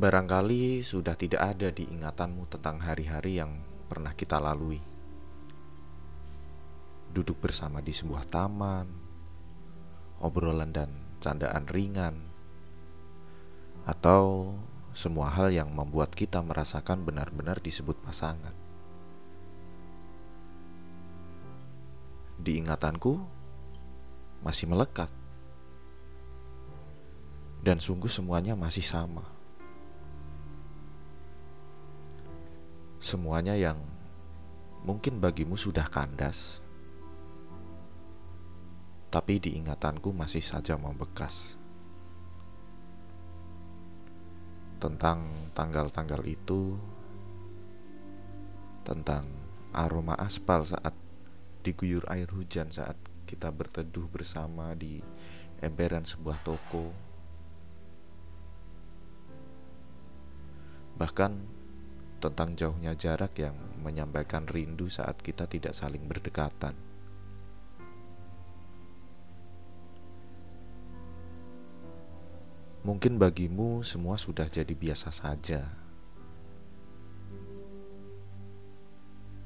Barangkali sudah tidak ada di ingatanmu tentang hari-hari yang pernah kita lalui. Duduk bersama di sebuah taman, obrolan dan candaan ringan, atau semua hal yang membuat kita merasakan benar-benar disebut pasangan. Di ingatanku masih melekat, dan sungguh semuanya masih sama. Semuanya yang mungkin bagimu sudah kandas, tapi di ingatanku masih saja membekas. Tentang tanggal-tanggal itu, tentang aroma aspal saat diguyur air hujan saat kita berteduh bersama di emperan sebuah toko. Bahkan tentang jauhnya jarak yang menyampaikan rindu saat kita tidak saling berdekatan. Mungkin bagimu semua sudah jadi biasa saja.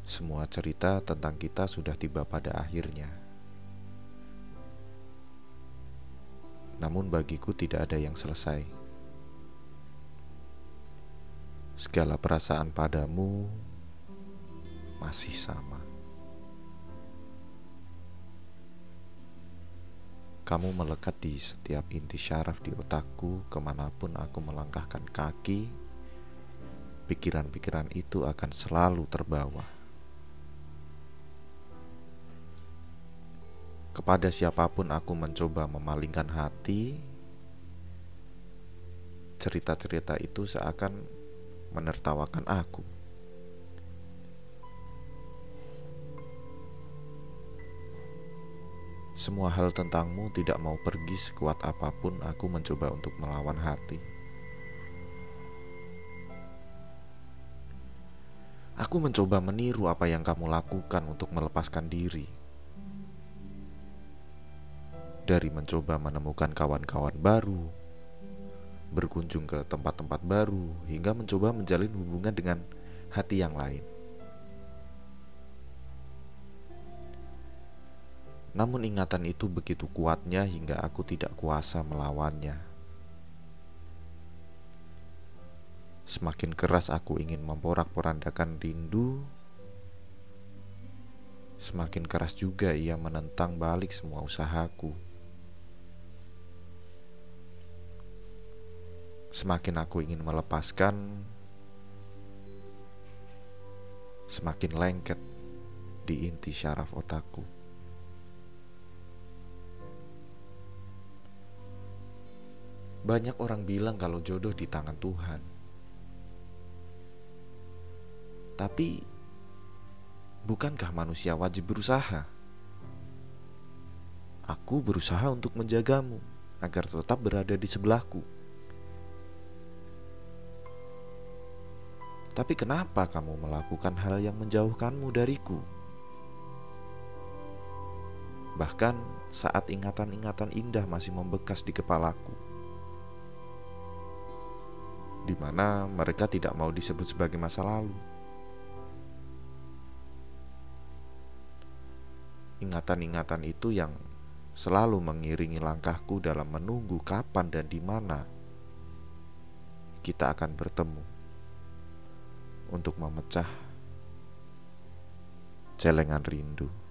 Semua cerita tentang kita sudah tiba pada akhirnya. Namun bagiku tidak ada yang selesai. Segala perasaan padamu masih sama. Kamu melekat di setiap inti syaraf di otakku ke mana pun aku melangkahkan kaki Pikiran-pikiran itu akan selalu terbawa Kepada siapa pun aku mencoba memalingkan hati Cerita-cerita itu seakan menertawakan aku. Semua hal tentangmu tidak mau pergi sekuat apa pun aku mencoba untuk melawan hati. Aku mencoba meniru apa yang kamu lakukan untuk melepaskan diri. Dari mencoba menemukan kawan-kawan baru, berkunjung ke tempat-tempat baru, hingga mencoba menjalin hubungan dengan hati yang lain. Namun, ingatan itu begitu kuatnya hingga aku tidak kuasa melawannya. Semakin keras aku ingin memporak-porandakan rindu, semakin keras juga ia menentang balik semua usahaku. Semakin aku ingin melepaskan, semakin lengket di inti syaraf otakku. Banyak orang bilang kalau jodoh di tangan Tuhan, tapi bukankah manusia wajib berusaha? Aku berusaha untuk menjagamu agar tetap berada di sebelahku. Tapi kenapa kamu melakukan hal yang menjauhkanmu dariku? Bahkan saat ingatan-ingatan indah masih membekas di kepalaku, di mana mereka tidak mau disebut sebagai masa lalu. Ingatan-ingatan itu yang selalu mengiringi langkahku dalam menunggu kapan dan di mana kita akan bertemu untuk memecah celengan rindu.